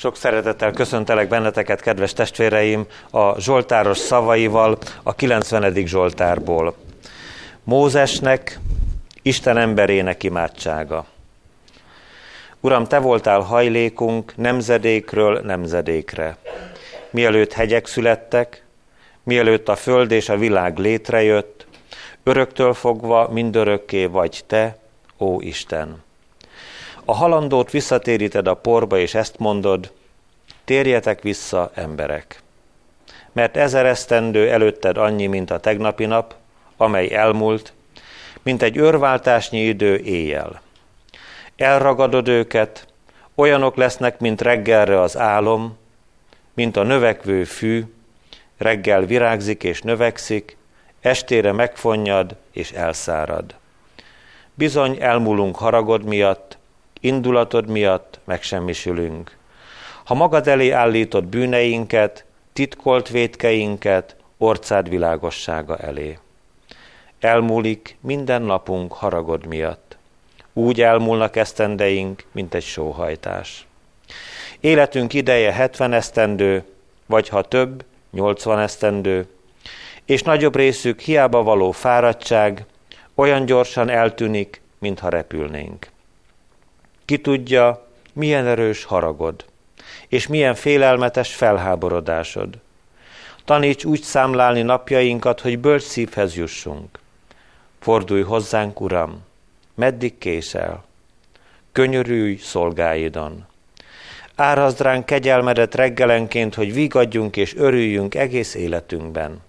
Sok szeretettel köszöntelek benneteket, kedves testvéreim, a Zsoltáros szavaival a 90. Zsoltárból. Mózesnek, Isten emberének imádsága. Uram, Te voltál hajlékunk nemzedékről nemzedékre. Mielőtt hegyek születtek, mielőtt a föld és a világ létrejött, öröktől fogva mindörökké vagy Te, ó Isten. A halandót visszatéríted a porba, és ezt mondod, térjetek vissza, emberek. Mert ezer esztendő előtted annyi, mint a tegnapi nap, amely elmúlt, mint egy őrváltásnyi idő éjjel. Elragadod őket, olyanok lesznek, mint reggelre az álom, mint a növekvő fű, reggel virágzik és növekszik, estére megfonnyad és elszárad. Bizony elmúlunk haragod miatt, indulatod miatt megsemmisülünk. Ha magad elé állítod bűneinket, titkolt vétkeinket, orcád világossága elé. Elmúlik minden napunk haragod miatt. Úgy elmúlnak esztendeink, mint egy sóhajtás. Életünk ideje 70 esztendő, vagy ha több, 80 esztendő, és nagyobb részük hiába való fáradtság, olyan gyorsan eltűnik, mintha repülnénk. Ki tudja, milyen erős haragod, és milyen félelmetes felháborodásod. Taníts úgy számlálni napjainkat, hogy bölcs szívhez jussunk. Fordulj hozzánk, Uram, meddig késel? Könyörülj szolgáidon. Árazd ránk kegyelmedet reggelenként, hogy vigadjunk és örüljünk egész életünkben.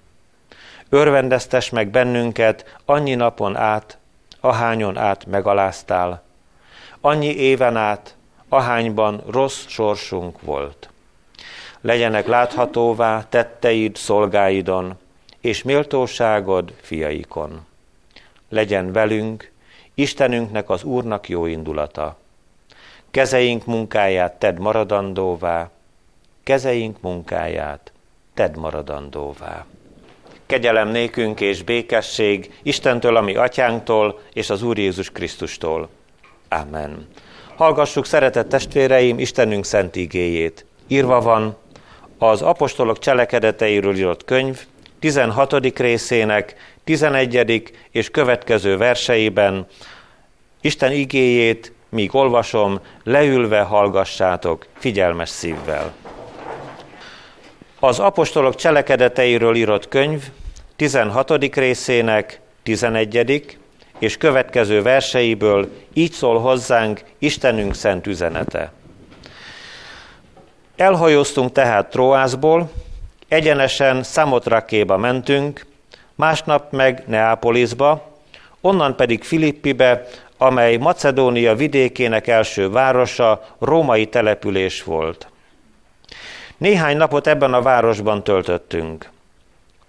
Örvendeztes meg bennünket annyi napon át, ahányon át megaláztál, annyi éven át, ahányban rossz sorsunk volt. Legyenek láthatóvá tetteid szolgáidon, és méltóságod fiaikon. Legyen velünk, Istenünknek az Úrnak jó indulata. Kezeink munkáját tedd maradandóvá, kezeink munkáját tedd maradandóvá. Kegyelem nékünk és békesség Istentől, ami atyánktól, és az Úr Jézus Krisztustól Amen. Hallgassuk, szeretett testvéreim, Istenünk szent igéjét. Írva van az apostolok cselekedeteiről írott könyv 16. részének 11. és következő verseiben Isten igéjét, míg olvasom, leülve hallgassátok figyelmes szívvel. Az apostolok cselekedeteiről írott könyv 16. részének 11 és következő verseiből így szól hozzánk Istenünk szent üzenete. Elhajóztunk tehát Troászból, egyenesen Szamotrakéba mentünk, másnap meg Neápolisba, onnan pedig Filippibe, amely Macedónia vidékének első városa, római település volt. Néhány napot ebben a városban töltöttünk.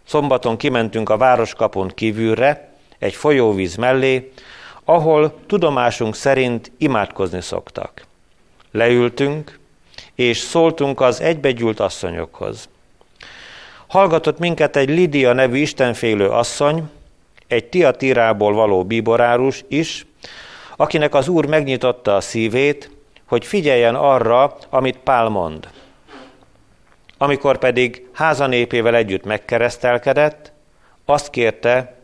Szombaton kimentünk a városkapon kívülre, egy folyóvíz mellé, ahol tudomásunk szerint imádkozni szoktak. Leültünk, és szóltunk az egybegyült asszonyokhoz. Hallgatott minket egy Lidia nevű istenfélő asszony, egy Tiatírából való bíborárus is, akinek az Úr megnyitotta a szívét, hogy figyeljen arra, amit Pál mond. Amikor pedig házanépével együtt megkeresztelkedett, azt kérte,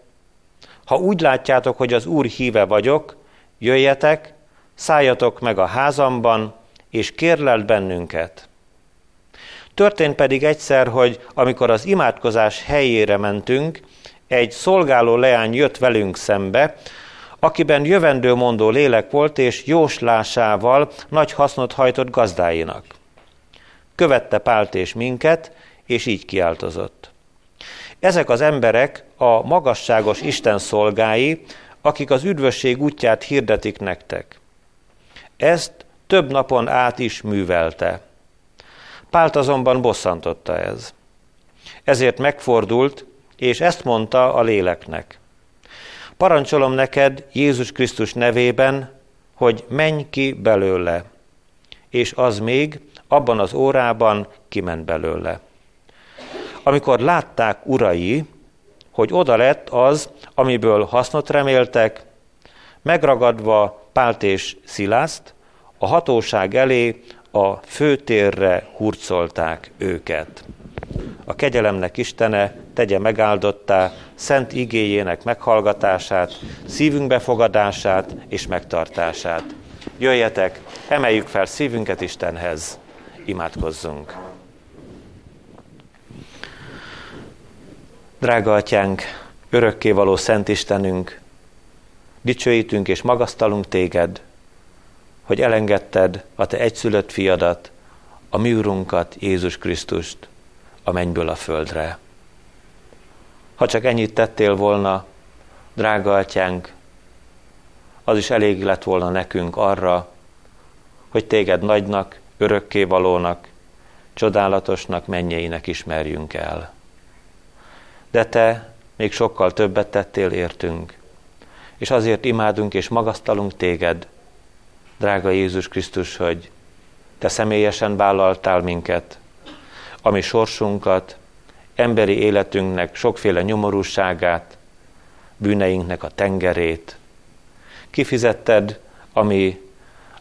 ha úgy látjátok, hogy az Úr híve vagyok, jöjjetek, szálljatok meg a házamban, és kérlelt bennünket. Történt pedig egyszer, hogy amikor az imádkozás helyére mentünk, egy szolgáló leány jött velünk szembe, akiben jövendő mondó lélek volt, és jóslásával nagy hasznot hajtott gazdáinak. Követte Pált és minket, és így kiáltozott. Ezek az emberek a magasságos Isten szolgái, akik az üdvösség útját hirdetik nektek. Ezt több napon át is művelte. Pált azonban bosszantotta ez. Ezért megfordult, és ezt mondta a léleknek. Parancsolom neked Jézus Krisztus nevében, hogy menj ki belőle. És az még abban az órában kiment belőle amikor látták urai, hogy oda lett az, amiből hasznot reméltek, megragadva Pált és Szilászt, a hatóság elé a főtérre hurcolták őket. A kegyelemnek Istene tegye megáldottá szent igéjének meghallgatását, szívünk befogadását és megtartását. Jöjjetek, emeljük fel szívünket Istenhez, imádkozzunk. Drága atyánk, örökkévaló Szent Istenünk, dicsőítünk és magasztalunk téged, hogy elengedted a te egyszülött fiadat, a mi urunkat, Jézus Krisztust, a mennyből a földre. Ha csak ennyit tettél volna, drága atyánk, az is elég lett volna nekünk arra, hogy téged nagynak, örökkévalónak, csodálatosnak, mennyeinek ismerjünk el. De te még sokkal többet tettél értünk, és azért imádunk és magasztalunk téged, drága Jézus Krisztus, hogy te személyesen vállaltál minket, ami sorsunkat, emberi életünknek sokféle nyomorúságát, bűneinknek a tengerét. Kifizetted a mi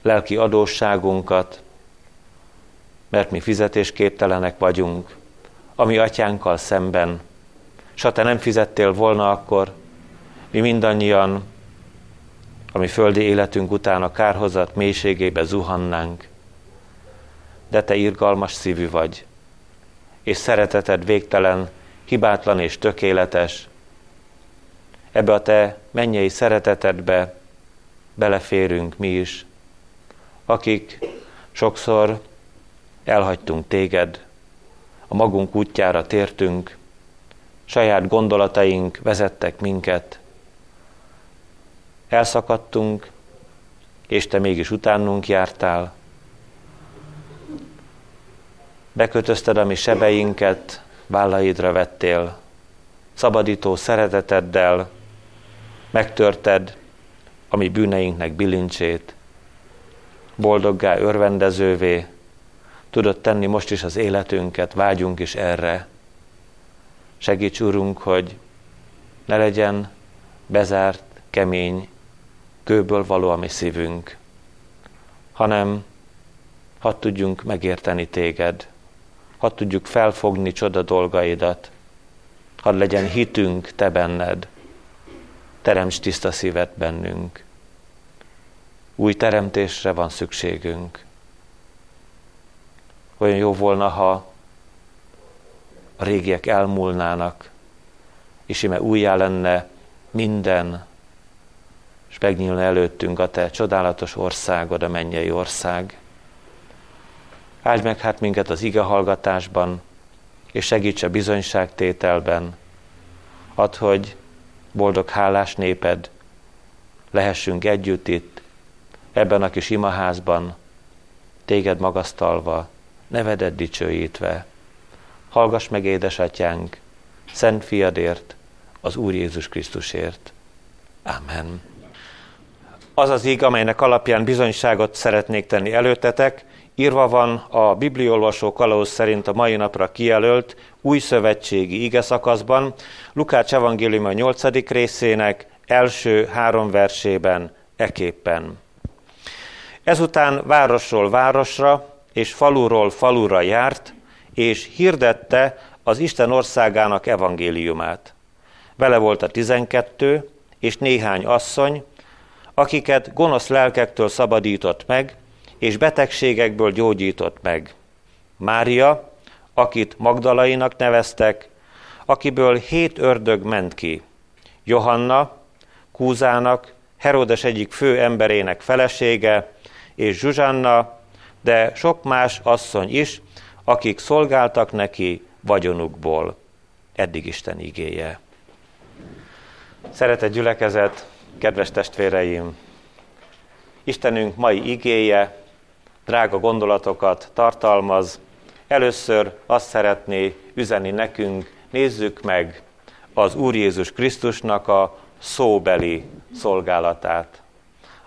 lelki adósságunkat, mert mi fizetésképtelenek vagyunk, ami atyánkkal szemben. S ha te nem fizettél volna, akkor mi mindannyian, ami földi életünk után a kárhozat mélységébe zuhannánk. De te irgalmas szívű vagy, és szereteted végtelen, hibátlan és tökéletes. Ebbe a te mennyei szeretetedbe beleférünk mi is, akik sokszor elhagytunk téged, a magunk útjára tértünk, saját gondolataink vezettek minket, elszakadtunk, és te mégis utánunk jártál, bekötözted a mi sebeinket, vállaidra vettél, szabadító szereteteddel, megtörted a mi bűneinknek bilincsét, boldoggá örvendezővé tudod tenni most is az életünket, vágyunk is erre. Segíts, Urunk, hogy ne legyen bezárt, kemény, kőből való a mi szívünk, hanem hadd tudjunk megérteni téged, hadd tudjuk felfogni csoda dolgaidat, hadd legyen hitünk te benned, teremts tiszta szívet bennünk. Új teremtésre van szükségünk. Olyan jó volna, ha a régiek elmúlnának, és ime újjá lenne minden, és megnyílna előttünk a te csodálatos országod, a mennyei ország. Áldj meg hát minket az ige hallgatásban, és segíts a bizonyságtételben. Add, hogy boldog hálás néped, lehessünk együtt itt, ebben a kis imaházban, téged magasztalva, nevedet dicsőítve. Hallgass meg, édesatyánk, szent fiadért, az Úr Jézus Krisztusért. Amen. Az az íg, amelynek alapján bizonyságot szeretnék tenni előtetek, írva van a bibliolvasó kalauz szerint a mai napra kijelölt új szövetségi ige szakaszban, Lukács evangélium a 8. részének első három versében eképpen. Ezután városról városra és faluról falura járt, és hirdette az Isten országának evangéliumát. Vele volt a tizenkettő, és néhány asszony, akiket gonosz lelkektől szabadított meg, és betegségekből gyógyított meg. Mária, akit Magdalainak neveztek, akiből hét ördög ment ki. Johanna, Kúzának, Herodes egyik fő emberének felesége, és Zsuzsanna, de sok más asszony is, akik szolgáltak neki vagyonukból. Eddig Isten igéje. Szeretett gyülekezet, kedves testvéreim! Istenünk mai igéje drága gondolatokat tartalmaz. Először azt szeretné üzeni nekünk, nézzük meg az Úr Jézus Krisztusnak a szóbeli szolgálatát.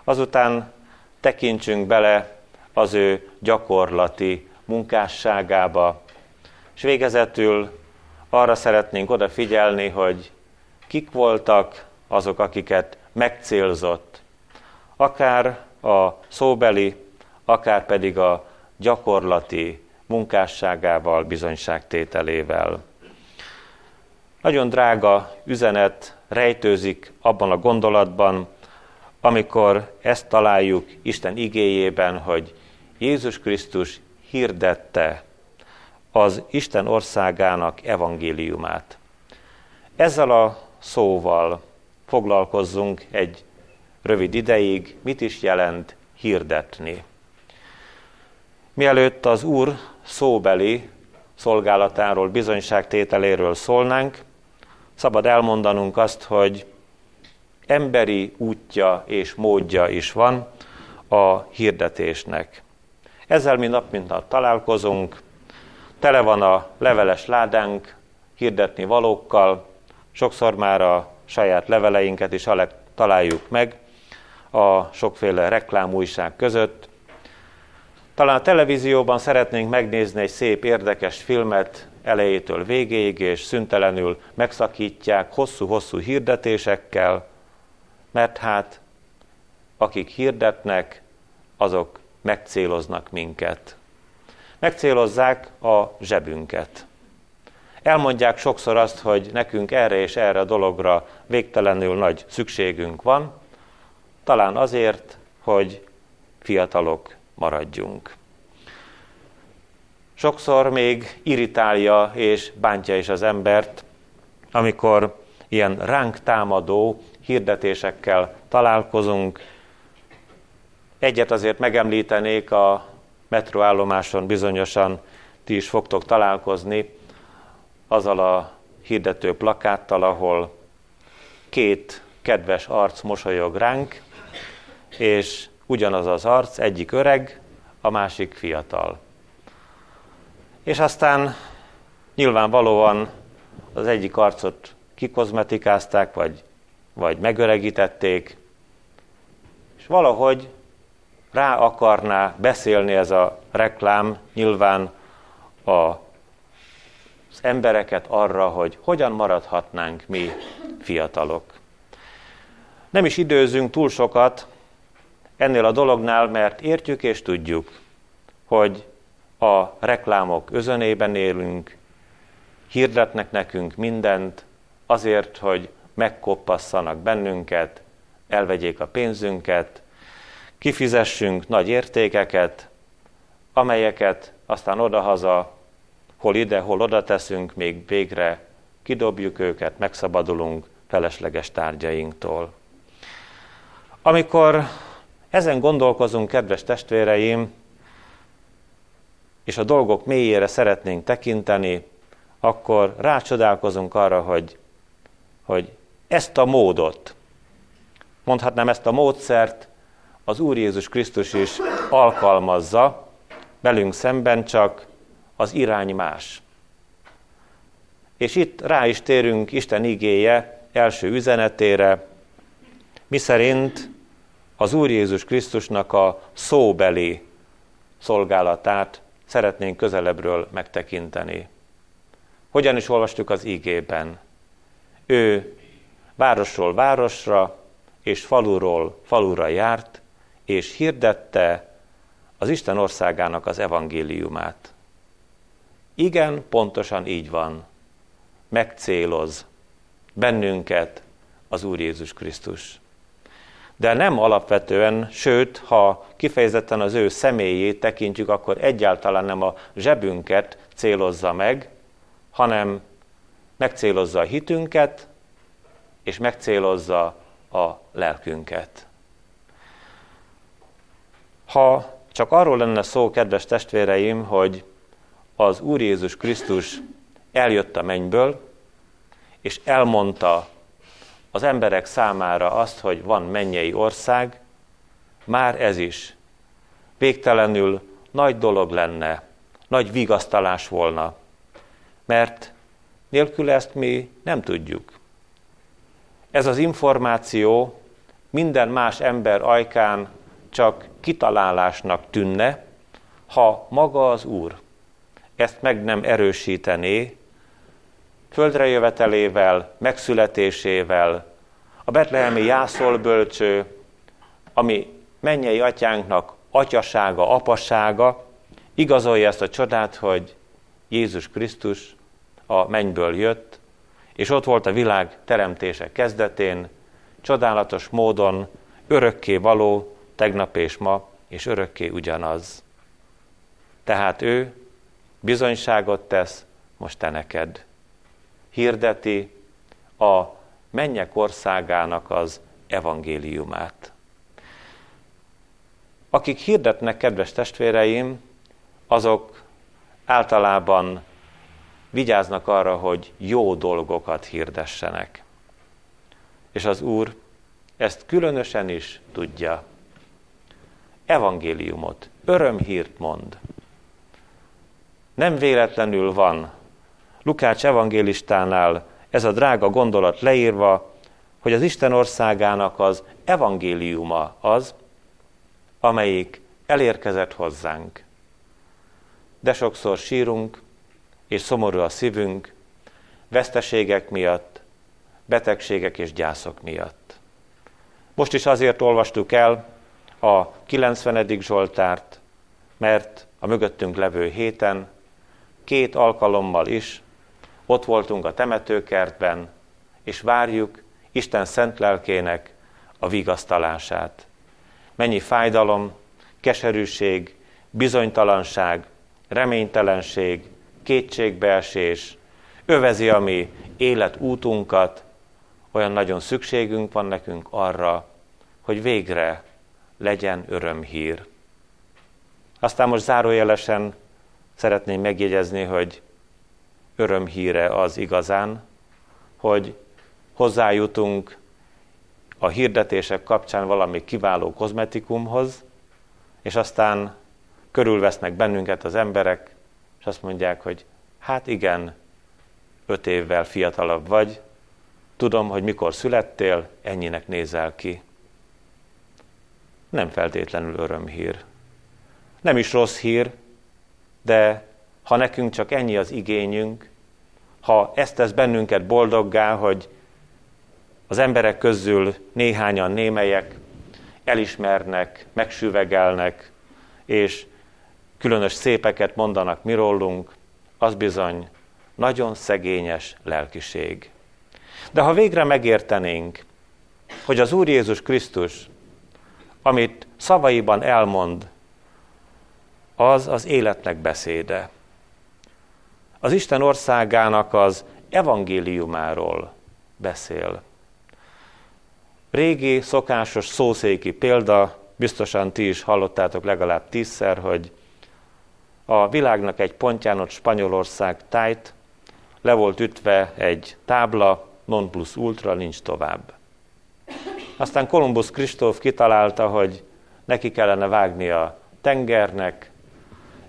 Azután tekintsünk bele az ő gyakorlati munkásságába, és végezetül arra szeretnénk odafigyelni, hogy kik voltak azok, akiket megcélzott, akár a szóbeli, akár pedig a gyakorlati munkásságával, bizonyságtételével. Nagyon drága üzenet rejtőzik abban a gondolatban, amikor ezt találjuk Isten igéjében, hogy Jézus Krisztus hirdette az Isten országának evangéliumát. Ezzel a szóval foglalkozzunk egy rövid ideig, mit is jelent hirdetni. Mielőtt az Úr szóbeli szolgálatáról, bizonyságtételéről szólnánk, szabad elmondanunk azt, hogy emberi útja és módja is van a hirdetésnek. Ezzel mi nap mint nap találkozunk, tele van a leveles ládánk hirdetni valókkal, sokszor már a saját leveleinket is találjuk meg a sokféle reklámújság között. Talán a televízióban szeretnénk megnézni egy szép, érdekes filmet elejétől végéig, és szüntelenül megszakítják hosszú-hosszú hirdetésekkel, mert hát akik hirdetnek, azok megcéloznak minket. Megcélozzák a zsebünket. Elmondják sokszor azt, hogy nekünk erre és erre a dologra végtelenül nagy szükségünk van, talán azért, hogy fiatalok maradjunk. Sokszor még irritálja és bántja is az embert, amikor ilyen ránk támadó hirdetésekkel találkozunk. Egyet azért megemlítenék, a metroállomáson bizonyosan ti is fogtok találkozni azzal a hirdető plakáttal, ahol két kedves arc mosolyog ránk, és ugyanaz az arc, egyik öreg, a másik fiatal. És aztán nyilvánvalóan az egyik arcot kikozmetikázták, vagy, vagy megöregítették, és valahogy rá akarná beszélni ez a reklám nyilván a, az embereket arra, hogy hogyan maradhatnánk mi fiatalok. Nem is időzünk túl sokat ennél a dolognál, mert értjük és tudjuk, hogy a reklámok özönében élünk, hirdetnek nekünk mindent azért, hogy megkoppasszanak bennünket, elvegyék a pénzünket, kifizessünk nagy értékeket, amelyeket aztán odahaza, hol ide, hol oda teszünk, még végre kidobjuk őket, megszabadulunk felesleges tárgyainktól. Amikor ezen gondolkozunk, kedves testvéreim, és a dolgok mélyére szeretnénk tekinteni, akkor rácsodálkozunk arra, hogy, hogy ezt a módot, mondhatnám ezt a módszert, az Úr Jézus Krisztus is alkalmazza, velünk szemben csak az irány más. És itt rá is térünk Isten igéje első üzenetére, miszerint az Úr Jézus Krisztusnak a szóbeli szolgálatát szeretnénk közelebbről megtekinteni. Hogyan is olvastuk az ígében? Ő városról városra és faluról falura járt, és hirdette az Isten országának az evangéliumát. Igen, pontosan így van. Megcéloz bennünket az Úr Jézus Krisztus de nem alapvetően, sőt, ha kifejezetten az ő személyét tekintjük, akkor egyáltalán nem a zsebünket célozza meg, hanem megcélozza a hitünket, és megcélozza a lelkünket. Ha csak arról lenne szó, kedves testvéreim, hogy az Úr Jézus Krisztus eljött a mennyből, és elmondta az emberek számára azt, hogy van mennyei ország, már ez is végtelenül nagy dolog lenne, nagy vigasztalás volna, mert nélkül ezt mi nem tudjuk. Ez az információ minden más ember ajkán csak kitalálásnak tűnne, ha maga az Úr ezt meg nem erősítené, földre jövetelével, megszületésével, a betlehemi jászolbölcső, ami mennyei atyánknak atyasága, apasága, igazolja ezt a csodát, hogy Jézus Krisztus a mennyből jött, és ott volt a világ teremtése kezdetén, csodálatos módon örökké való, tegnap és ma, és örökké ugyanaz. Tehát ő bizonyságot tesz most te neked. Hirdeti a mennyek országának az evangéliumát. Akik hirdetnek, kedves testvéreim, azok általában vigyáznak arra, hogy jó dolgokat hirdessenek. És az Úr ezt különösen is tudja. Evangéliumot, örömhírt mond. Nem véletlenül van Lukács evangélistánál ez a drága gondolat leírva, hogy az Isten országának az evangéliuma az, amelyik elérkezett hozzánk. De sokszor sírunk, és szomorú a szívünk, veszteségek miatt, betegségek és gyászok miatt. Most is azért olvastuk el a 90. Zsoltárt, mert a mögöttünk levő héten két alkalommal is ott voltunk a temetőkertben, és várjuk Isten szent lelkének a vigasztalását. Mennyi fájdalom, keserűség, bizonytalanság, reménytelenség, kétségbeesés övezi a mi életútunkat, olyan nagyon szükségünk van nekünk arra, hogy végre legyen örömhír. Aztán most zárójelesen szeretném megjegyezni, hogy örömhíre az igazán, hogy hozzájutunk a hirdetések kapcsán valami kiváló kozmetikumhoz, és aztán körülvesznek bennünket az emberek, és azt mondják, hogy hát igen, öt évvel fiatalabb vagy, tudom, hogy mikor születtél, ennyinek nézel ki. Nem feltétlenül örömhír. Nem is rossz hír, de ha nekünk csak ennyi az igényünk, ha ezt tesz bennünket boldoggá, hogy az emberek közül néhányan némelyek elismernek, megsüvegelnek, és különös szépeket mondanak mi rólunk, az bizony nagyon szegényes lelkiség. De ha végre megértenénk, hogy az Úr Jézus Krisztus, amit szavaiban elmond, az az életnek beszéde. Az Isten országának az evangéliumáról beszél. Régi, szokásos szószéki példa, biztosan ti is hallottátok legalább tízszer, hogy a világnak egy pontján, ott Spanyolország tájt, le volt ütve egy tábla, non plus ultra, nincs tovább. Aztán Kolumbusz Kristóf kitalálta, hogy neki kellene vágni a tengernek,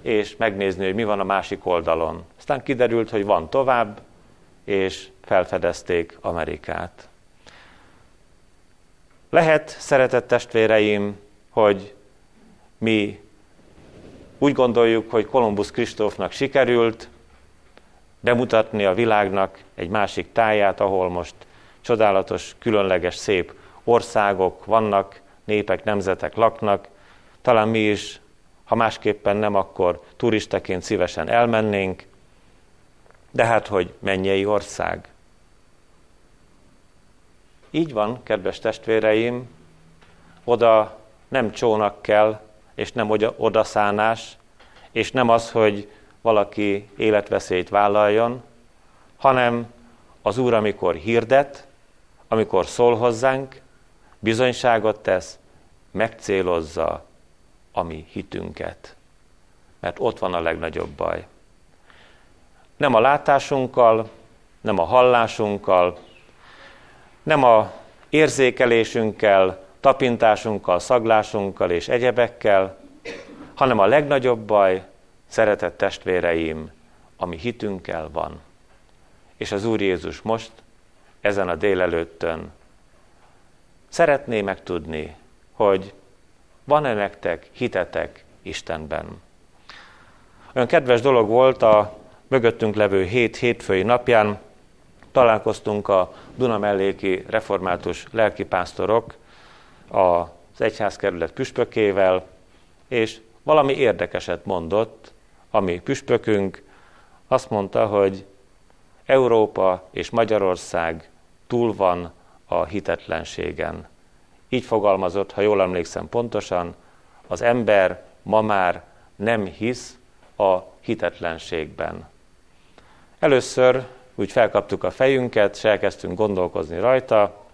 és megnézni, hogy mi van a másik oldalon. Aztán kiderült, hogy van tovább, és felfedezték Amerikát. Lehet, szeretett testvéreim, hogy mi úgy gondoljuk, hogy Kolumbusz Kristófnak sikerült bemutatni a világnak egy másik táját, ahol most csodálatos, különleges, szép országok vannak, népek, nemzetek laknak. Talán mi is, ha másképpen nem, akkor turistaként szívesen elmennénk. De hát, hogy mennyei ország. Így van, kedves testvéreim, oda nem csónak kell, és nem odaszánás, és nem az, hogy valaki életveszélyt vállaljon, hanem az Úr, amikor hirdet, amikor szól hozzánk, bizonyságot tesz, megcélozza a mi hitünket. Mert ott van a legnagyobb baj. Nem a látásunkkal, nem a hallásunkkal, nem a érzékelésünkkel, tapintásunkkal, szaglásunkkal és egyebekkel, hanem a legnagyobb baj, szeretett testvéreim, ami hitünkkel van. És az Úr Jézus most, ezen a délelőttön szeretné megtudni, hogy van-e nektek hitetek Istenben. Olyan kedves dolog volt a mögöttünk levő hét hétfői napján, találkoztunk a Dunamelléki református lelkipásztorok az egyházkerület püspökével, és valami érdekeset mondott ami püspökünk, azt mondta, hogy Európa és Magyarország túl van a hitetlenségen. Így fogalmazott, ha jól emlékszem pontosan, az ember ma már nem hisz a hitetlenségben. Először úgy felkaptuk a fejünket, és elkezdtünk gondolkozni rajta,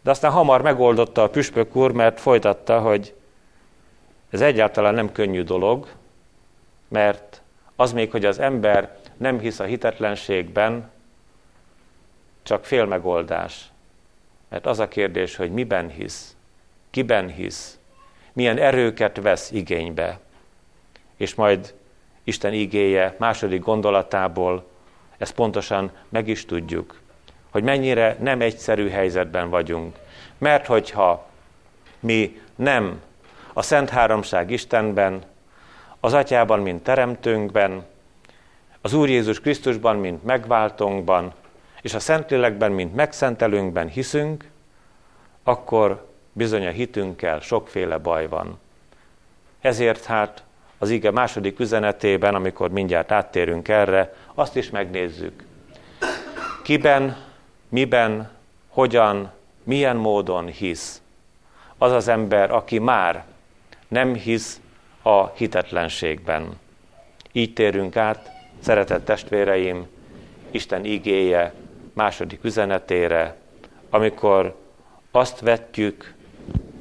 de aztán hamar megoldotta a püspök úr, mert folytatta, hogy ez egyáltalán nem könnyű dolog, mert az még, hogy az ember nem hisz a hitetlenségben, csak fél megoldás. Mert az a kérdés, hogy miben hisz, kiben hisz, milyen erőket vesz igénybe. És majd Isten igéje második gondolatából ezt pontosan meg is tudjuk, hogy mennyire nem egyszerű helyzetben vagyunk. Mert hogyha mi nem a Szent Háromság Istenben, az Atyában, mint Teremtőnkben, az Úr Jézus Krisztusban, mint megváltónkban, és a Szentlélekben, mint megszentelőnkben hiszünk, akkor bizony a hitünkkel sokféle baj van. Ezért hát az ige második üzenetében, amikor mindjárt áttérünk erre, azt is megnézzük. Kiben, miben, hogyan, milyen módon hisz az az ember, aki már nem hisz a hitetlenségben. Így térünk át, szeretett testvéreim, Isten igéje második üzenetére, amikor azt vetjük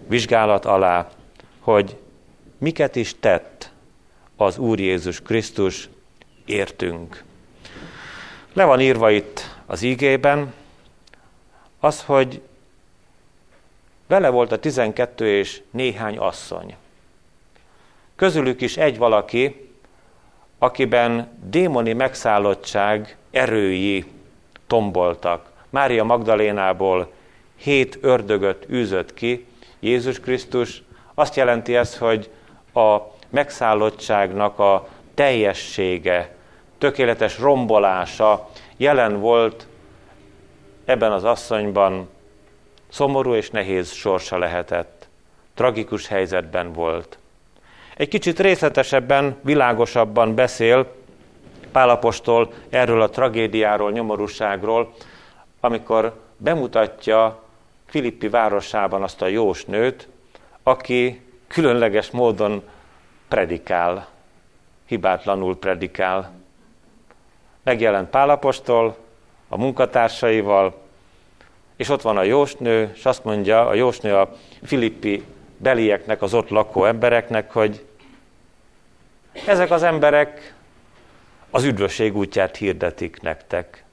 vizsgálat alá, hogy miket is tett az Úr Jézus Krisztus értünk. Le van írva itt az ígében az, hogy vele volt a tizenkettő és néhány asszony. Közülük is egy valaki, akiben démoni megszállottság erői tomboltak. Mária Magdalénából hét ördögöt űzött ki, Jézus Krisztus. Azt jelenti ez, hogy a megszállottságnak a teljessége, tökéletes rombolása jelen volt ebben az asszonyban, szomorú és nehéz sorsa lehetett, tragikus helyzetben volt. Egy kicsit részletesebben, világosabban beszél Pálapostól erről a tragédiáról, nyomorúságról, amikor bemutatja Filippi városában azt a jós nőt, aki különleges módon predikál, hibátlanul predikál. Megjelent Pálapostól a munkatársaival, és ott van a jósnő, és azt mondja a jósnő a filippi belieknek, az ott lakó embereknek, hogy ezek az emberek az üdvösség útját hirdetik nektek.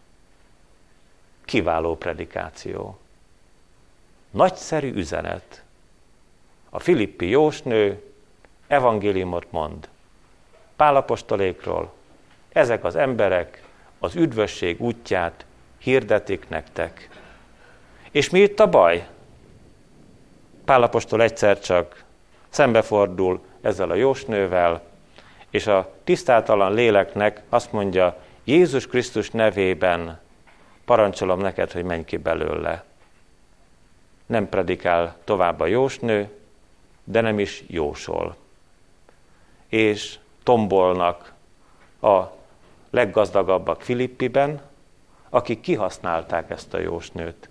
Kiváló predikáció. Nagyszerű üzenet. A filippi jósnő evangéliumot mond. Pálapostolékról. Ezek az emberek az üdvösség útját hirdetik nektek. És mi itt a baj? Pálapostól egyszer csak szembefordul ezzel a jósnővel, és a tisztátalan léleknek azt mondja, Jézus Krisztus nevében parancsolom neked, hogy menj ki belőle. Nem predikál tovább a jósnő, de nem is jósol. És tombolnak a leggazdagabbak Filippiben, akik kihasználták ezt a jósnőt,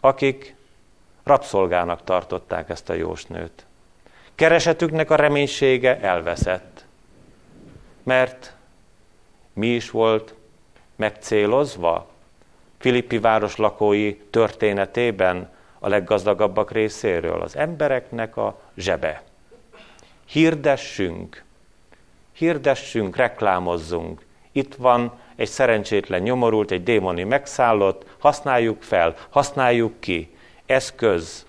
akik rabszolgának tartották ezt a jósnőt. Keresetüknek a reménysége elveszett mert mi is volt megcélozva Filippi város lakói történetében a leggazdagabbak részéről, az embereknek a zsebe. Hirdessünk, hirdessünk, reklámozzunk. Itt van egy szerencsétlen nyomorult, egy démoni megszállott, használjuk fel, használjuk ki. Eszköz.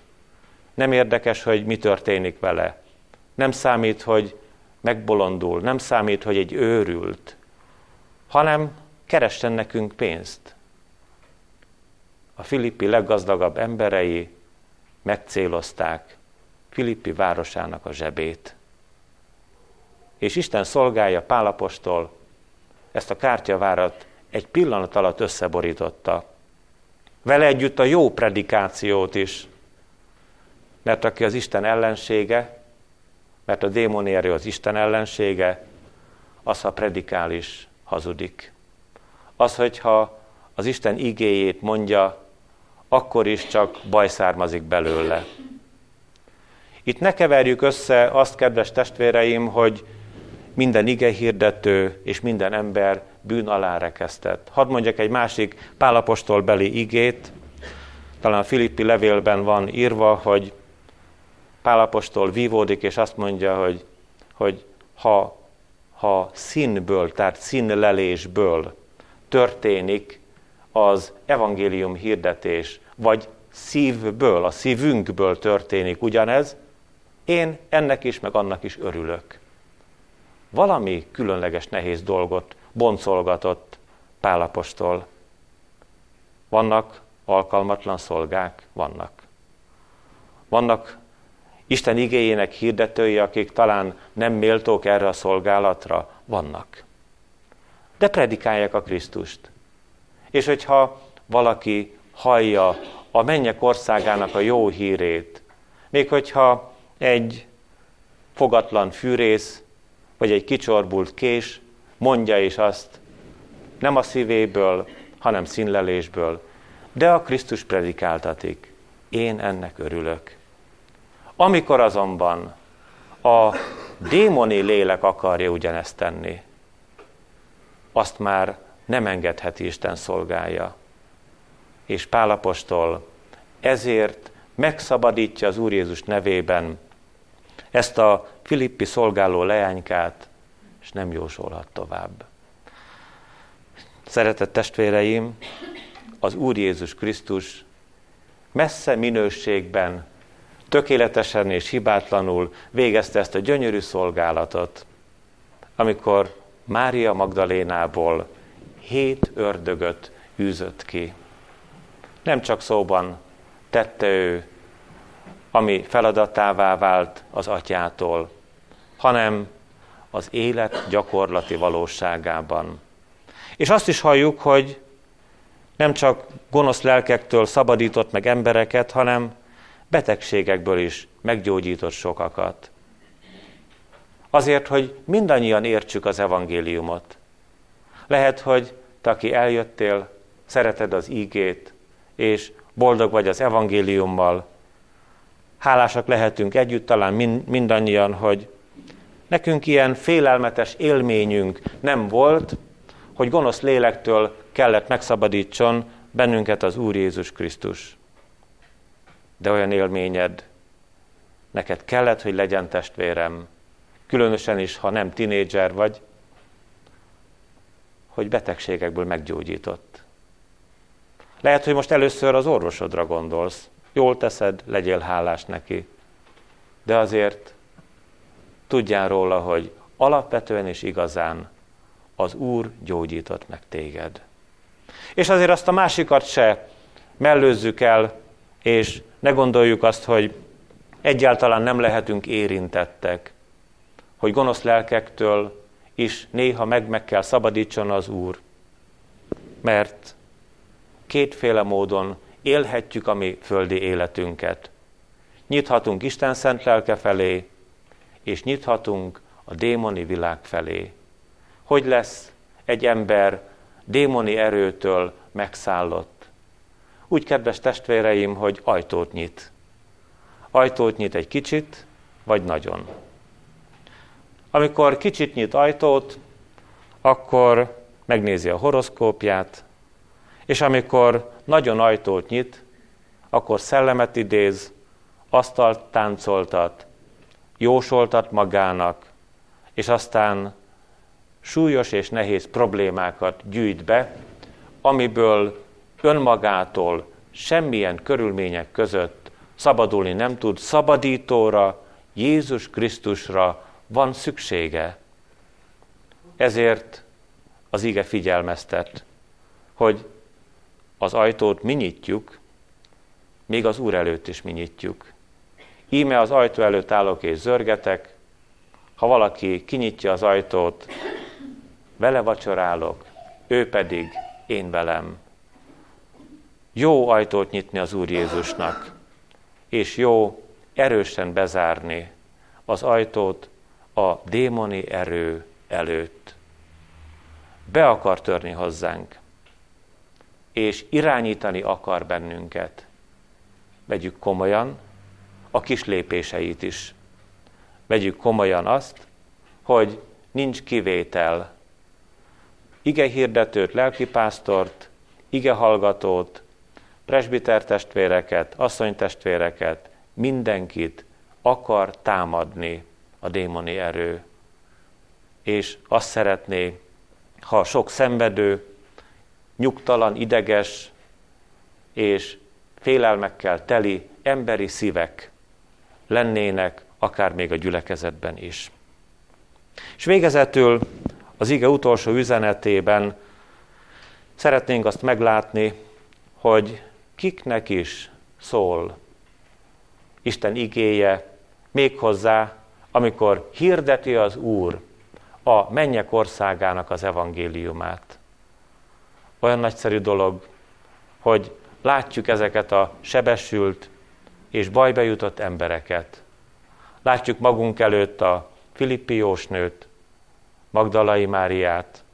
Nem érdekes, hogy mi történik vele. Nem számít, hogy megbolondul, nem számít, hogy egy őrült, hanem keressen nekünk pénzt. A Filippi leggazdagabb emberei megcélozták Filippi városának a zsebét. És Isten szolgálja Pálapostól ezt a kártyavárat egy pillanat alatt összeborította. Vele együtt a jó predikációt is, mert aki az Isten ellensége, mert a démoni erő az Isten ellensége, az, ha predikál is hazudik. Az, hogyha az Isten igéjét mondja, akkor is csak baj származik belőle. Itt ne keverjük össze azt, kedves testvéreim, hogy minden ige hirdető és minden ember bűn alá rekesztett. Hadd mondjak egy másik pálapostól beli igét, talán a Filippi levélben van írva, hogy Pálapostól vívódik, és azt mondja, hogy, hogy ha, ha színből, tehát színlelésből történik az evangélium hirdetés, vagy szívből, a szívünkből történik ugyanez, én ennek is, meg annak is örülök. Valami különleges nehéz dolgot boncolgatott Pálapostól. Vannak alkalmatlan szolgák? Vannak. Vannak Isten igéjének hirdetői, akik talán nem méltók erre a szolgálatra? Vannak. De predikálják a Krisztust. És hogyha valaki hallja a mennyek országának a jó hírét, még hogyha egy fogatlan fűrész, vagy egy kicsorbult kés mondja is azt, nem a szívéből, hanem színlelésből, de a Krisztus predikáltatik. Én ennek örülök. Amikor azonban a démoni lélek akarja ugyanezt tenni, azt már nem engedheti Isten szolgálja. És Pálapostól ezért megszabadítja az Úr Jézus nevében ezt a Filippi szolgáló leánykát, és nem jósolhat tovább. Szeretett testvéreim, az Úr Jézus Krisztus messze minőségben, tökéletesen és hibátlanul végezte ezt a gyönyörű szolgálatot, amikor Mária Magdalénából hét ördögöt űzött ki. Nem csak szóban tette ő, ami feladatává vált az atyától, hanem az élet gyakorlati valóságában. És azt is halljuk, hogy nem csak gonosz lelkektől szabadított meg embereket, hanem betegségekből is meggyógyított sokakat. Azért, hogy mindannyian értsük az evangéliumot. Lehet, hogy te, aki eljöttél, szereted az ígét, és boldog vagy az evangéliummal, hálásak lehetünk együtt talán mindannyian, hogy nekünk ilyen félelmetes élményünk nem volt, hogy gonosz lélektől kellett megszabadítson bennünket az Úr Jézus Krisztus. De olyan élményed neked kellett, hogy legyen testvérem, különösen is, ha nem tinédzser vagy, hogy betegségekből meggyógyított. Lehet, hogy most először az orvosodra gondolsz. Jól teszed, legyél hálás neki. De azért tudjál róla, hogy alapvetően és igazán az Úr gyógyított meg téged. És azért azt a másikat se mellőzzük el, és ne gondoljuk azt, hogy egyáltalán nem lehetünk érintettek, hogy gonosz lelkektől is néha meg, meg kell szabadítson az Úr. Mert kétféle módon élhetjük a mi földi életünket. Nyithatunk Isten szent lelke felé, és nyithatunk a démoni világ felé. Hogy lesz egy ember démoni erőtől megszállott? Úgy, kedves testvéreim, hogy ajtót nyit. Ajtót nyit egy kicsit, vagy nagyon. Amikor kicsit nyit ajtót, akkor megnézi a horoszkópját, és amikor nagyon ajtót nyit, akkor szellemet idéz, asztalt táncoltat, jósoltat magának, és aztán súlyos és nehéz problémákat gyűjt be, amiből önmagától semmilyen körülmények között szabadulni nem tud, szabadítóra, Jézus Krisztusra van szüksége. Ezért az ige figyelmeztet, hogy az ajtót mi nyitjuk, még az Úr előtt is mi nyitjuk. Íme az ajtó előtt állok és zörgetek, ha valaki kinyitja az ajtót, vele vacsorálok, ő pedig én velem. Jó ajtót nyitni az Úr Jézusnak, és jó erősen bezárni az ajtót a démoni erő előtt. be akar törni hozzánk, és irányítani akar bennünket. Vegyük komolyan a kis lépéseit is. Vegyük komolyan azt, hogy nincs kivétel. Ige hirdetőt, lelkipásztort, ige hallgatót, presbiter testvéreket, asszonytestvéreket, mindenkit akar támadni a démoni erő. És azt szeretné, ha sok szenvedő, nyugtalan, ideges és félelmekkel teli emberi szívek lennének, akár még a gyülekezetben is. És végezetül az ige utolsó üzenetében szeretnénk azt meglátni, hogy kiknek is szól Isten igéje, méghozzá, amikor hirdeti az Úr a mennyek országának az evangéliumát. Olyan nagyszerű dolog, hogy látjuk ezeket a sebesült és bajba jutott embereket. Látjuk magunk előtt a Filippi jósnőt, Magdalai Máriát,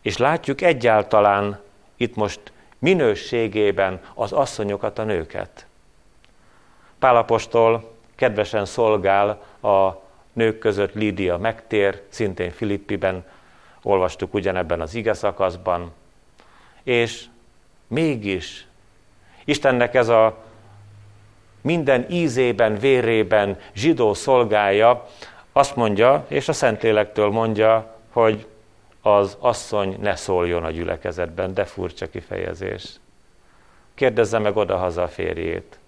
és látjuk egyáltalán itt most minőségében az asszonyokat, a nőket. Pálapostól kedvesen szolgál a nők között Lídia megtér, szintén Filippiben, olvastuk ugyanebben az ige szakaszban, és mégis Istennek ez a minden ízében, vérében zsidó szolgája azt mondja, és a Szentlélektől mondja, hogy az asszony ne szóljon a gyülekezetben, de furcsa kifejezés. Kérdezze meg oda-haza a férjét.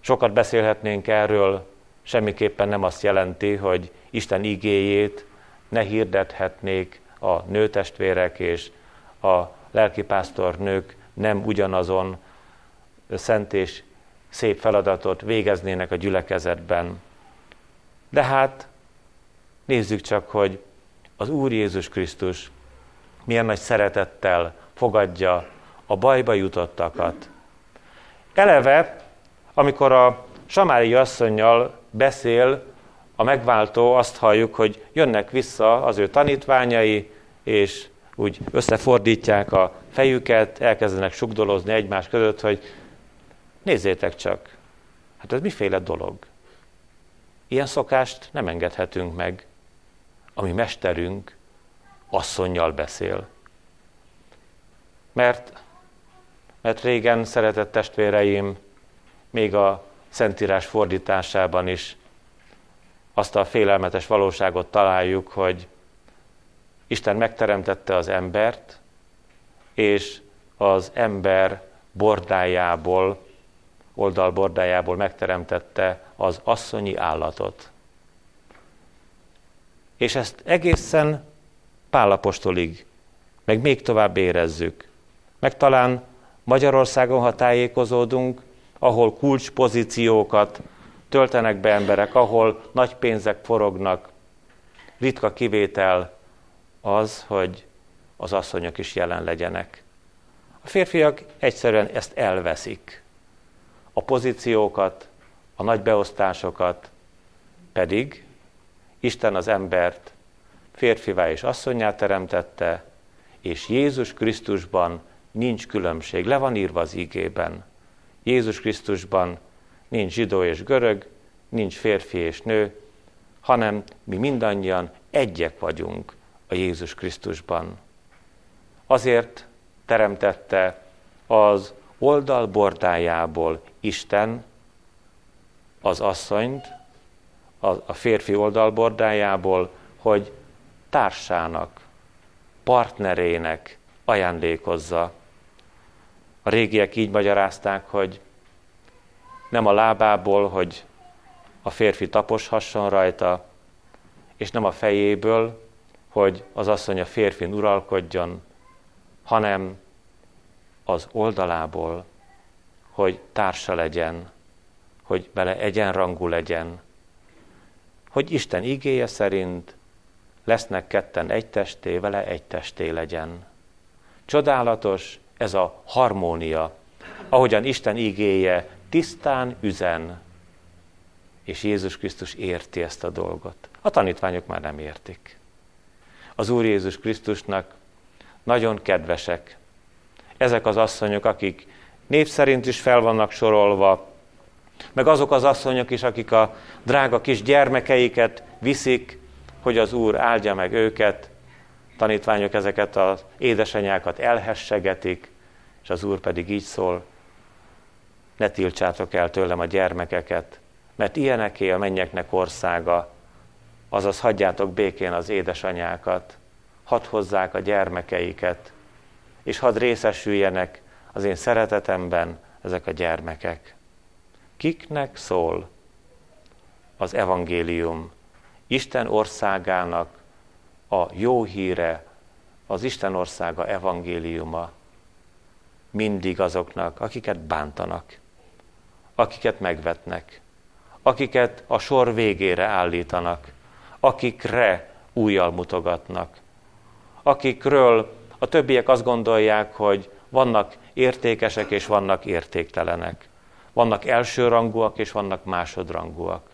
Sokat beszélhetnénk erről, semmiképpen nem azt jelenti, hogy Isten igéjét ne hirdethetnék a nőtestvérek és a lelkipásztor nők nem ugyanazon szent és szép feladatot végeznének a gyülekezetben. De hát nézzük csak, hogy az Úr Jézus Krisztus milyen nagy szeretettel fogadja a bajba jutottakat. Eleve, amikor a Samári asszonynal beszél a megváltó, azt halljuk, hogy jönnek vissza az ő tanítványai, és úgy összefordítják a fejüket, elkezdenek sugdolozni egymás között, hogy nézzétek csak, hát ez miféle dolog? Ilyen szokást nem engedhetünk meg. Ami mesterünk asszonynal beszél. Mert, mert régen, szeretett testvéreim, még a Szentírás fordításában is azt a félelmetes valóságot találjuk, hogy Isten megteremtette az embert, és az ember bordájából, oldalbordájából megteremtette az asszonyi állatot. És ezt egészen Pálapostolig, meg még tovább érezzük. Meg talán Magyarországon, ha tájékozódunk, ahol kulcspozíciókat töltenek be emberek, ahol nagy pénzek forognak, ritka kivétel az, hogy az asszonyok is jelen legyenek. A férfiak egyszerűen ezt elveszik. A pozíciókat, a nagy beosztásokat pedig Isten az embert férfivá és asszonyá teremtette, és Jézus Krisztusban nincs különbség. Le van írva az ígében. Jézus Krisztusban nincs zsidó és görög, nincs férfi és nő, hanem mi mindannyian egyek vagyunk a Jézus Krisztusban. Azért teremtette az oldal bordájából Isten az asszonyt, a férfi oldalbordájából, hogy társának, partnerének ajándékozza. A régiek így magyarázták, hogy nem a lábából, hogy a férfi taposhasson rajta, és nem a fejéből, hogy az asszony a férfin uralkodjon, hanem az oldalából, hogy társa legyen, hogy bele egyenrangú legyen, hogy Isten igéje szerint lesznek ketten egy testé, vele egy testé legyen. Csodálatos ez a harmónia, ahogyan Isten igéje tisztán üzen, és Jézus Krisztus érti ezt a dolgot. A tanítványok már nem értik. Az Úr Jézus Krisztusnak nagyon kedvesek. Ezek az asszonyok, akik név szerint is fel vannak sorolva, meg azok az asszonyok is, akik a drága kis gyermekeiket viszik, hogy az Úr áldja meg őket, tanítványok ezeket az édesanyákat elhessegetik, és az Úr pedig így szól, ne tiltsátok el tőlem a gyermekeket, mert ilyeneké a mennyeknek országa, azaz hagyjátok békén az édesanyákat, hadd hozzák a gyermekeiket, és hadd részesüljenek az én szeretetemben ezek a gyermekek. Kiknek szól az evangélium? Isten országának a jó híre, az Isten országa evangéliuma mindig azoknak, akiket bántanak, akiket megvetnek, akiket a sor végére állítanak, akikre újjal mutogatnak, akikről a többiek azt gondolják, hogy vannak értékesek és vannak értéktelenek. Vannak elsőrangúak és vannak másodrangúak.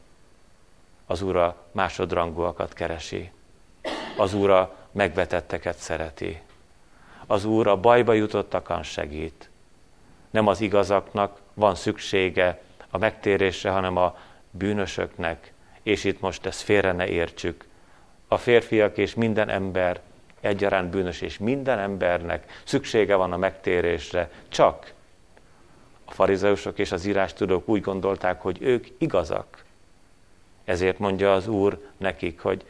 Az Úr másodrangúakat keresi. Az Úr megvetetteket szereti. Az Úr a bajba jutottakon segít. Nem az igazaknak van szüksége a megtérésre, hanem a bűnösöknek, és itt most ezt félre ne értsük. A férfiak és minden ember egyaránt bűnös, és minden embernek szüksége van a megtérésre, csak a farizeusok és az írástudók úgy gondolták, hogy ők igazak. Ezért mondja az Úr nekik, hogy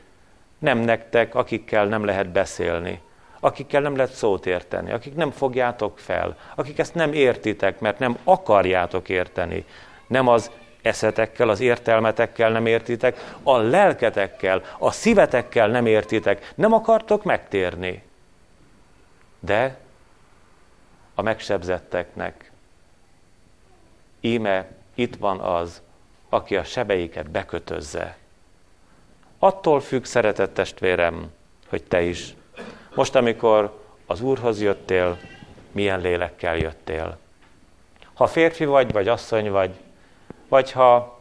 nem nektek, akikkel nem lehet beszélni, akikkel nem lehet szót érteni, akik nem fogjátok fel, akik ezt nem értitek, mert nem akarjátok érteni. Nem az eszetekkel, az értelmetekkel nem értitek, a lelketekkel, a szívetekkel nem értitek, nem akartok megtérni. De a megsebzetteknek, íme itt van az, aki a sebeiket bekötözze. Attól függ, szeretett testvérem, hogy te is. Most, amikor az Úrhoz jöttél, milyen lélekkel jöttél. Ha férfi vagy, vagy asszony vagy, vagy ha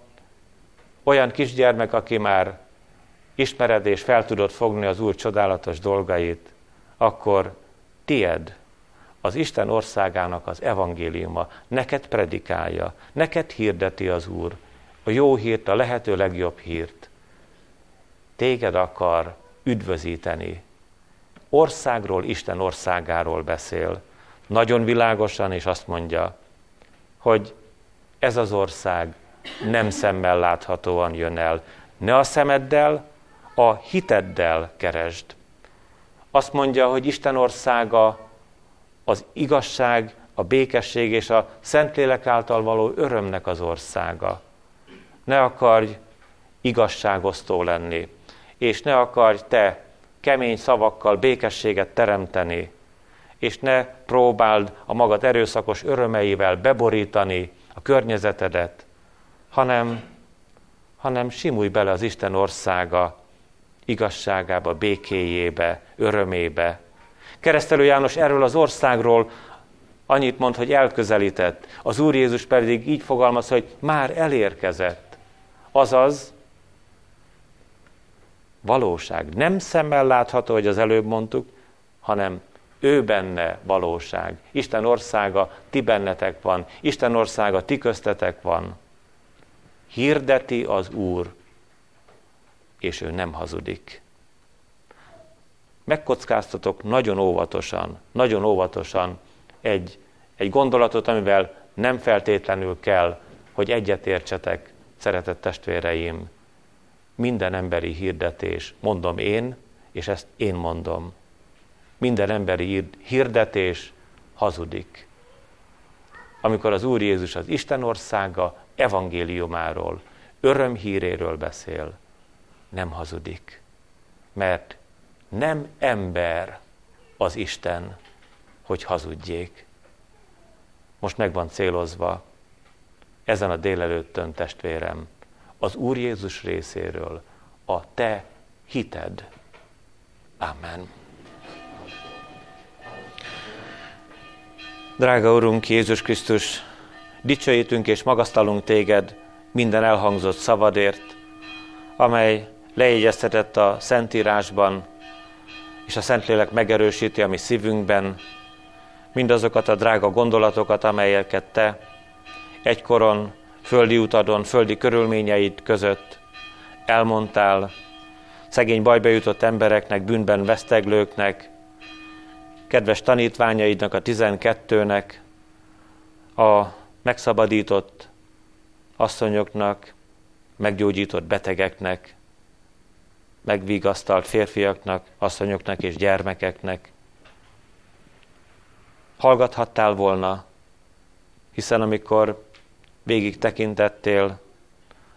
olyan kisgyermek, aki már ismered és fel tudod fogni az Úr csodálatos dolgait, akkor tied az Isten országának az evangéliuma, neked predikálja, neked hirdeti az Úr, a jó hírt, a lehető legjobb hírt. Téged akar üdvözíteni. Országról, Isten országáról beszél. Nagyon világosan, és azt mondja, hogy ez az ország nem szemmel láthatóan jön el. Ne a szemeddel, a hiteddel keresd. Azt mondja, hogy Isten országa az igazság, a békesség és a Szentlélek által való örömnek az országa. Ne akarj igazságosztó lenni, és ne akarj te kemény szavakkal békességet teremteni, és ne próbáld a magad erőszakos örömeivel beborítani a környezetedet, hanem, hanem simulj bele az Isten országa igazságába, békéjébe, örömébe. Keresztelő János erről az országról annyit mond, hogy elközelített. Az Úr Jézus pedig így fogalmaz, hogy már elérkezett. Azaz, valóság. Nem szemmel látható, hogy az előbb mondtuk, hanem ő benne valóság. Isten országa ti bennetek van, Isten országa ti köztetek van. Hirdeti az Úr, és ő nem hazudik. Megkockáztatok nagyon óvatosan, nagyon óvatosan egy, egy gondolatot, amivel nem feltétlenül kell, hogy egyetértsetek, szeretett testvéreim. Minden emberi hirdetés, mondom én, és ezt én mondom, minden emberi hirdetés hazudik. Amikor az Úr Jézus az Isten országa evangéliumáról, örömhíréről beszél, nem hazudik. Mert nem ember az Isten, hogy hazudjék. Most meg van célozva ezen a délelőttön, testvérem, az Úr Jézus részéről a te hited. Amen. Drága Urunk Jézus Krisztus, dicsőítünk és magasztalunk téged minden elhangzott szavadért, amely leégyeztetett a Szentírásban, és a Szentlélek megerősíti a mi szívünkben mindazokat a drága gondolatokat, amelyeket te egykoron, földi utadon, földi körülményeid között elmondtál szegény bajba jutott embereknek, bűnben veszteglőknek, kedves tanítványaidnak, a tizenkettőnek, a megszabadított asszonyoknak, meggyógyított betegeknek, megvigasztalt férfiaknak, asszonyoknak és gyermekeknek. Hallgathattál volna, hiszen amikor végig tekintettél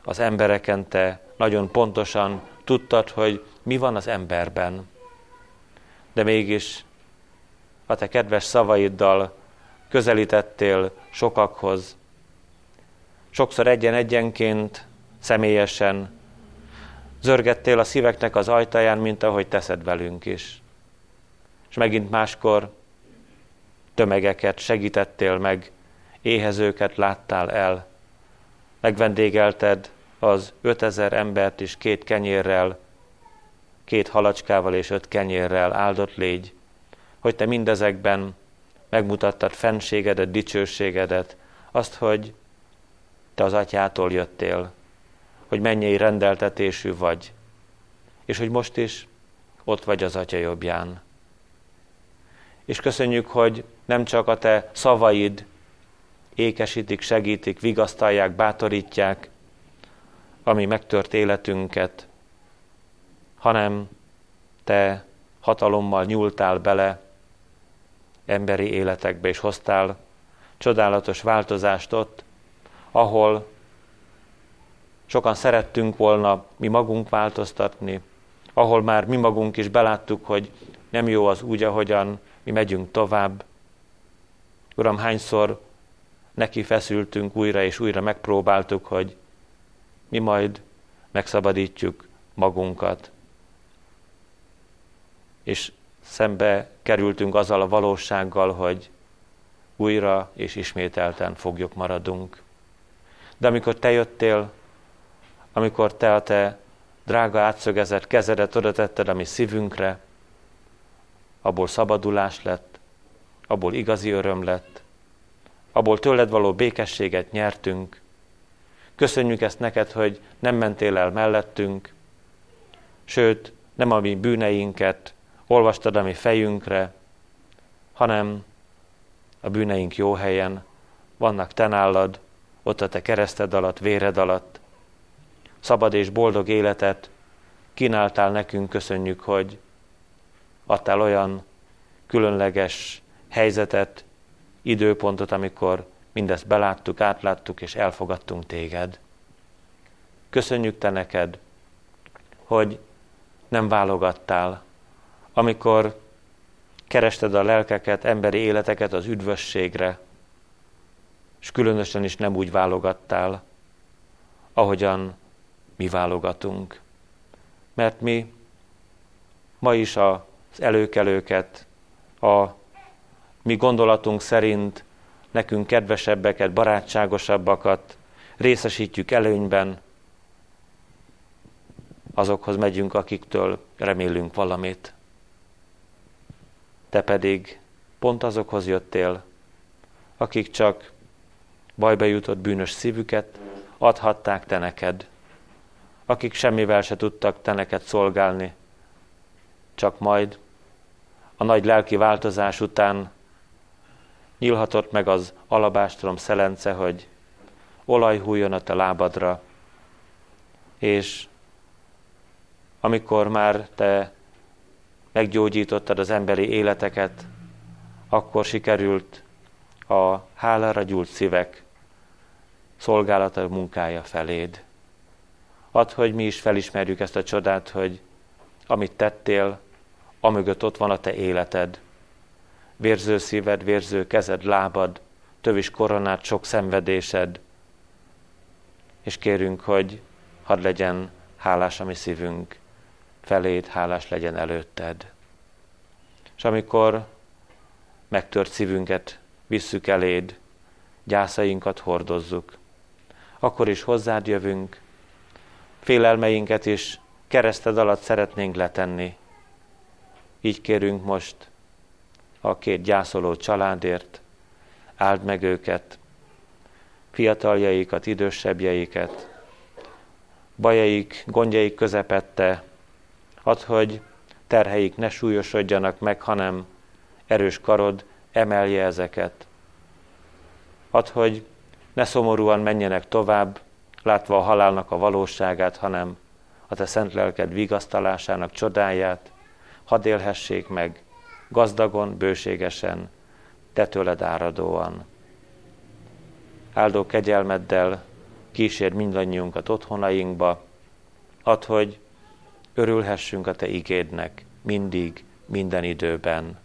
az embereken, te nagyon pontosan tudtad, hogy mi van az emberben. De mégis a te kedves szavaiddal közelítettél sokakhoz. Sokszor egyen-egyenként, személyesen zörgettél a szíveknek az ajtaján, mint ahogy teszed velünk is. És megint máskor tömegeket segítettél meg, éhezőket láttál el, megvendégelted az ötezer embert is két kenyérrel, két halacskával és öt kenyérrel áldott légy, hogy te mindezekben megmutattad fenségedet, dicsőségedet, azt, hogy te az atyától jöttél, hogy mennyei rendeltetésű vagy, és hogy most is ott vagy az atya jobbján. És köszönjük, hogy nem csak a te szavaid ékesítik, segítik, vigasztalják, bátorítják, ami megtört életünket, hanem te hatalommal nyúltál bele emberi életekbe, és hoztál csodálatos változást ott, ahol sokan szerettünk volna mi magunk változtatni, ahol már mi magunk is beláttuk, hogy nem jó az úgy, ahogyan mi megyünk tovább. Uram, hányszor neki feszültünk újra és újra megpróbáltuk, hogy mi majd megszabadítjuk magunkat. És szembe kerültünk azzal a valósággal, hogy újra és ismételten fogjuk maradunk. De amikor te jöttél, amikor te a te drága átszögezett kezedet oda tetted a mi szívünkre, abból szabadulás lett, abból igazi öröm lett, abból tőled való békességet nyertünk. Köszönjük ezt neked, hogy nem mentél el mellettünk, sőt, nem a mi bűneinket olvastad a mi fejünkre, hanem a bűneink jó helyen vannak te nálad, ott a te kereszted alatt, véred alatt. Szabad és boldog életet kínáltál nekünk, köszönjük, hogy adtál olyan különleges helyzetet, időpontot, amikor mindezt beláttuk, átláttuk és elfogadtunk téged. Köszönjük te neked, hogy nem válogattál, amikor kerested a lelkeket, emberi életeket az üdvösségre, és különösen is nem úgy válogattál, ahogyan mi válogatunk. Mert mi ma is az előkelőket, a mi gondolatunk szerint nekünk kedvesebbeket, barátságosabbakat részesítjük előnyben, azokhoz megyünk, akiktől remélünk valamit. Te pedig pont azokhoz jöttél, akik csak bajba jutott bűnös szívüket adhatták te neked, akik semmivel se tudtak te neked szolgálni, csak majd a nagy lelki változás után nyílhatott meg az alabástrom szelence, hogy olaj hújjon a te lábadra, és amikor már te meggyógyítottad az emberi életeket, akkor sikerült a hálára gyúlt szívek szolgálata munkája feléd. Add, hogy mi is felismerjük ezt a csodát, hogy amit tettél, amögött ott van a te életed. Vérző szíved, vérző kezed, lábad, tövis koronát, sok szenvedésed. És kérünk, hogy hadd legyen hálás a mi szívünk, feléd hálás legyen előtted. És amikor megtört szívünket visszük eléd, gyászainkat hordozzuk, akkor is hozzád jövünk, félelmeinket is kereszted alatt szeretnénk letenni, Így kérünk most a két gyászoló családért, áld meg őket, fiataljaikat, idősebbjeiket, bajaik, gondjaik közepette, add, hogy terheik ne súlyosodjanak meg, hanem erős karod emelje ezeket. Add, hogy ne szomorúan menjenek tovább, látva a halálnak a valóságát, hanem a te szent lelked vigasztalásának csodáját, hadd élhessék meg gazdagon, bőségesen, te tőled áradóan. Áldó kegyelmeddel kísérd mindannyiunkat otthonainkba, add, hogy örülhessünk a Te igédnek mindig, minden időben.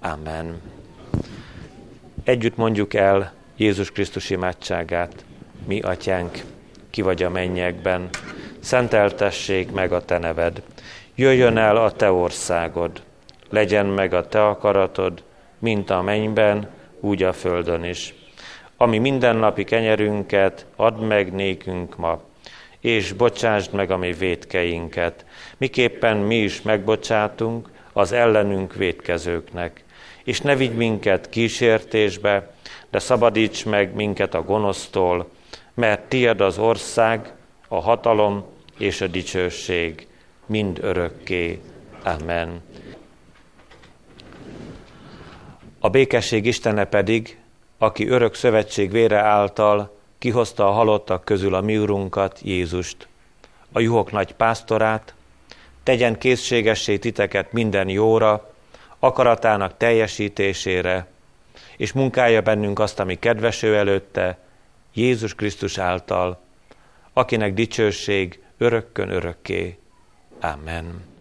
Amen. Együtt mondjuk el Jézus Krisztus imádságát, mi atyánk, ki vagy a mennyekben, szenteltessék meg a te neved, jöjjön el a te országod, legyen meg a te akaratod, mint a mennyben, úgy a földön is. Ami mindennapi kenyerünket add meg nékünk ma, és bocsásd meg a mi védkeinket, miképpen mi is megbocsátunk az ellenünk védkezőknek. És ne vigy minket kísértésbe, de szabadíts meg minket a gonosztól, mert tied az ország, a hatalom és a dicsőség mind örökké. Amen. A békesség Istene pedig, aki örök szövetség vére által kihozta a halottak közül a mi urunkat, Jézust, a juhok nagy pásztorát, tegyen készségessé titeket minden jóra, akaratának teljesítésére, és munkálja bennünk azt, ami kedveső előtte, Jézus Krisztus által, akinek dicsőség örökkön örökké. Amen.